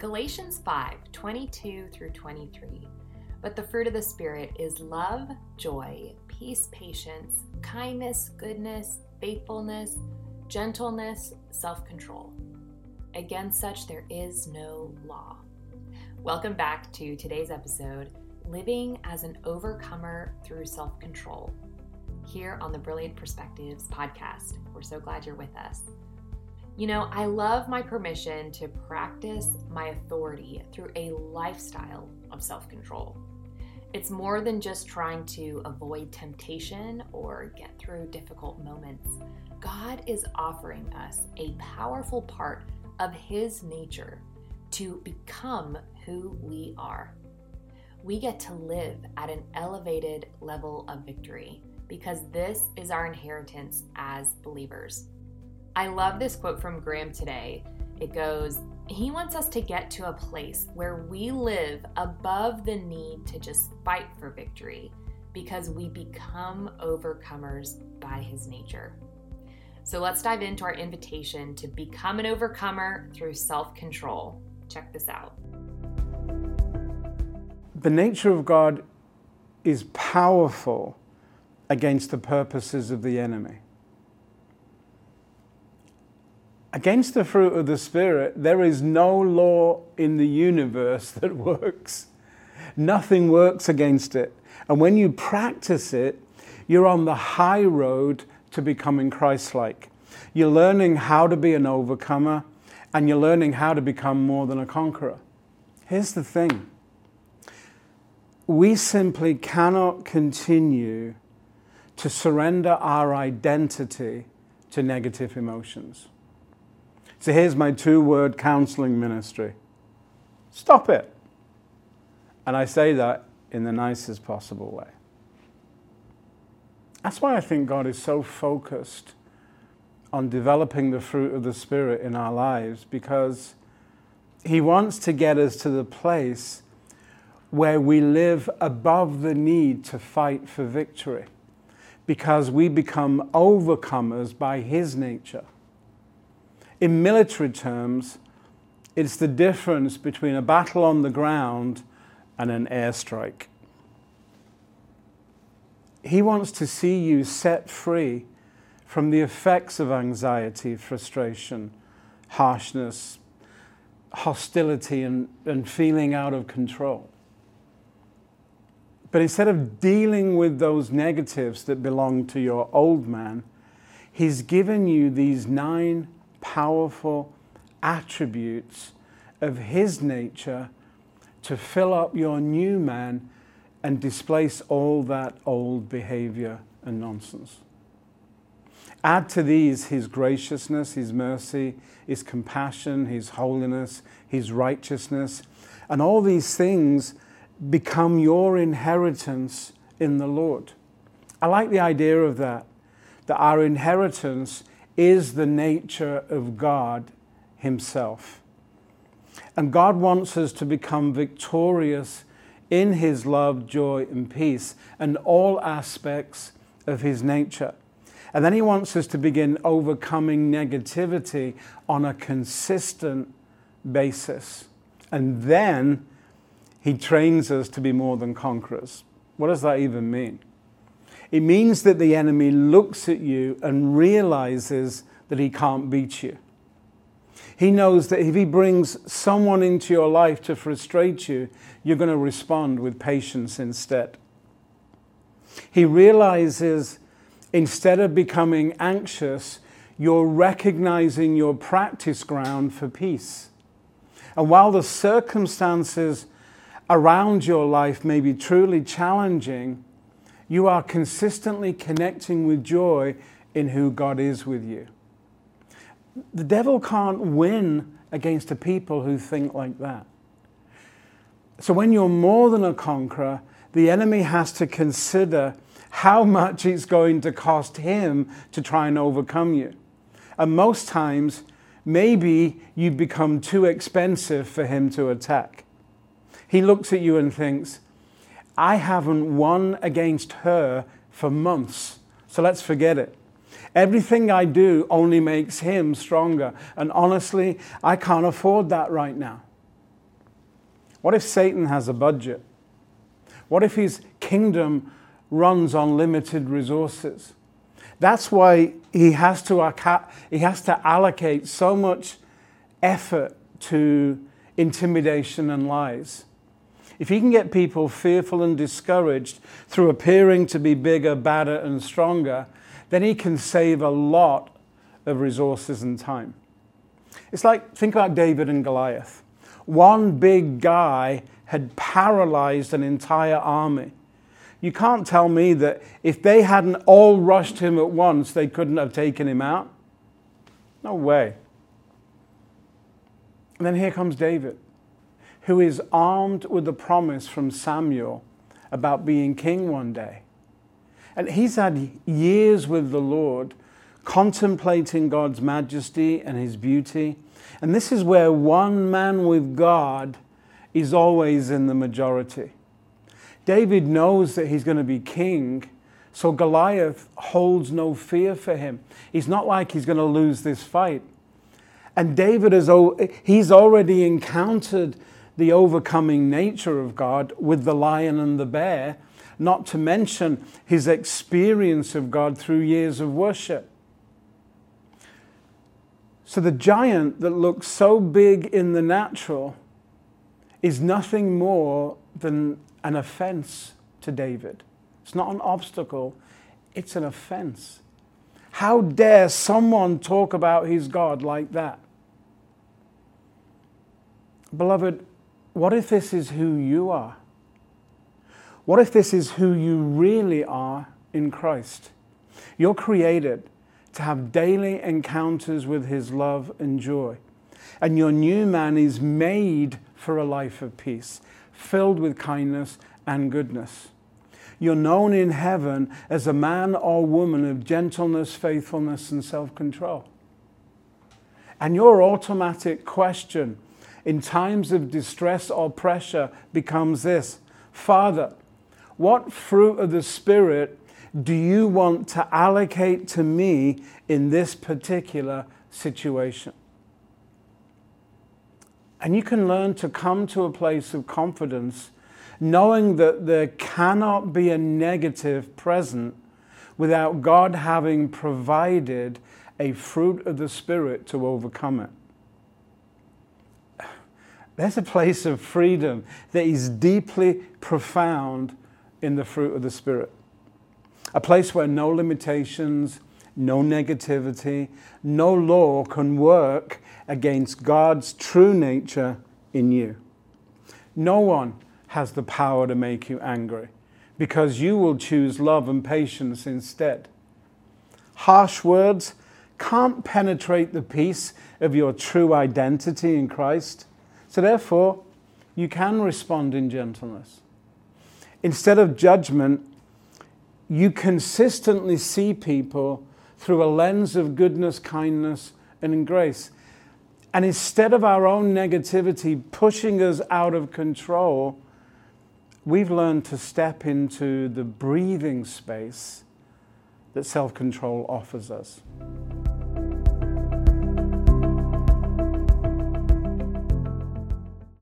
Galatians 5 22 through 23. But the fruit of the Spirit is love, joy, peace, patience, kindness, goodness, faithfulness, gentleness, self control. Against such there is no law. Welcome back to today's episode Living as an Overcomer Through Self Control, here on the Brilliant Perspectives podcast. We're so glad you're with us. You know, I love my permission to practice my authority through a lifestyle of self control. It's more than just trying to avoid temptation or get through difficult moments. God is offering us a powerful part of His nature to become who we are. We get to live at an elevated level of victory because this is our inheritance as believers. I love this quote from Graham today. It goes, He wants us to get to a place where we live above the need to just fight for victory because we become overcomers by His nature. So let's dive into our invitation to become an overcomer through self control. Check this out. The nature of God is powerful against the purposes of the enemy. Against the fruit of the Spirit, there is no law in the universe that works. Nothing works against it. And when you practice it, you're on the high road to becoming Christ like. You're learning how to be an overcomer and you're learning how to become more than a conqueror. Here's the thing we simply cannot continue to surrender our identity to negative emotions. So here's my two word counseling ministry stop it. And I say that in the nicest possible way. That's why I think God is so focused on developing the fruit of the Spirit in our lives because He wants to get us to the place where we live above the need to fight for victory because we become overcomers by His nature. In military terms, it's the difference between a battle on the ground and an airstrike. He wants to see you set free from the effects of anxiety, frustration, harshness, hostility, and, and feeling out of control. But instead of dealing with those negatives that belong to your old man, he's given you these nine powerful attributes of his nature to fill up your new man and displace all that old behavior and nonsense. Add to these his graciousness, his mercy, his compassion, his holiness, his righteousness, and all these things become your inheritance in the Lord. I like the idea of that, that our inheritance is the nature of God Himself. And God wants us to become victorious in His love, joy, and peace, and all aspects of His nature. And then He wants us to begin overcoming negativity on a consistent basis. And then He trains us to be more than conquerors. What does that even mean? It means that the enemy looks at you and realizes that he can't beat you. He knows that if he brings someone into your life to frustrate you, you're going to respond with patience instead. He realizes instead of becoming anxious, you're recognizing your practice ground for peace. And while the circumstances around your life may be truly challenging, you are consistently connecting with joy in who God is with you. The devil can't win against a people who think like that. So when you're more than a conqueror, the enemy has to consider how much it's going to cost him to try and overcome you. And most times, maybe you become too expensive for him to attack. He looks at you and thinks, I haven't won against her for months, so let's forget it. Everything I do only makes him stronger. And honestly, I can't afford that right now. What if Satan has a budget? What if his kingdom runs on limited resources? That's why he has to, he has to allocate so much effort to intimidation and lies. If he can get people fearful and discouraged through appearing to be bigger, badder, and stronger, then he can save a lot of resources and time. It's like, think about David and Goliath. One big guy had paralyzed an entire army. You can't tell me that if they hadn't all rushed him at once, they couldn't have taken him out. No way. And then here comes David, who is armed with the promise from Samuel about being king one day. And he's had years with the Lord contemplating God's majesty and his beauty. And this is where one man with God is always in the majority. David knows that he's going to be king, so Goliath holds no fear for him. He's not like he's going to lose this fight. And David has he's already encountered the overcoming nature of God with the lion and the bear, not to mention his experience of God through years of worship. So the giant that looks so big in the natural is nothing more than an offense to David. It's not an obstacle, it's an offense. How dare someone talk about his God like that? Beloved, what if this is who you are? What if this is who you really are in Christ? You're created to have daily encounters with His love and joy. And your new man is made for a life of peace, filled with kindness and goodness. You're known in heaven as a man or woman of gentleness, faithfulness, and self control. And your automatic question in times of distress or pressure becomes this Father, what fruit of the Spirit do you want to allocate to me in this particular situation? And you can learn to come to a place of confidence knowing that there cannot be a negative present without God having provided a fruit of the Spirit to overcome it. There's a place of freedom that is deeply profound in the fruit of the Spirit. A place where no limitations, no negativity, no law can work against God's true nature in you. No one has the power to make you angry because you will choose love and patience instead. Harsh words can't penetrate the peace of your true identity in Christ. So, therefore, you can respond in gentleness. Instead of judgment, you consistently see people through a lens of goodness, kindness, and grace. And instead of our own negativity pushing us out of control, we've learned to step into the breathing space that self control offers us.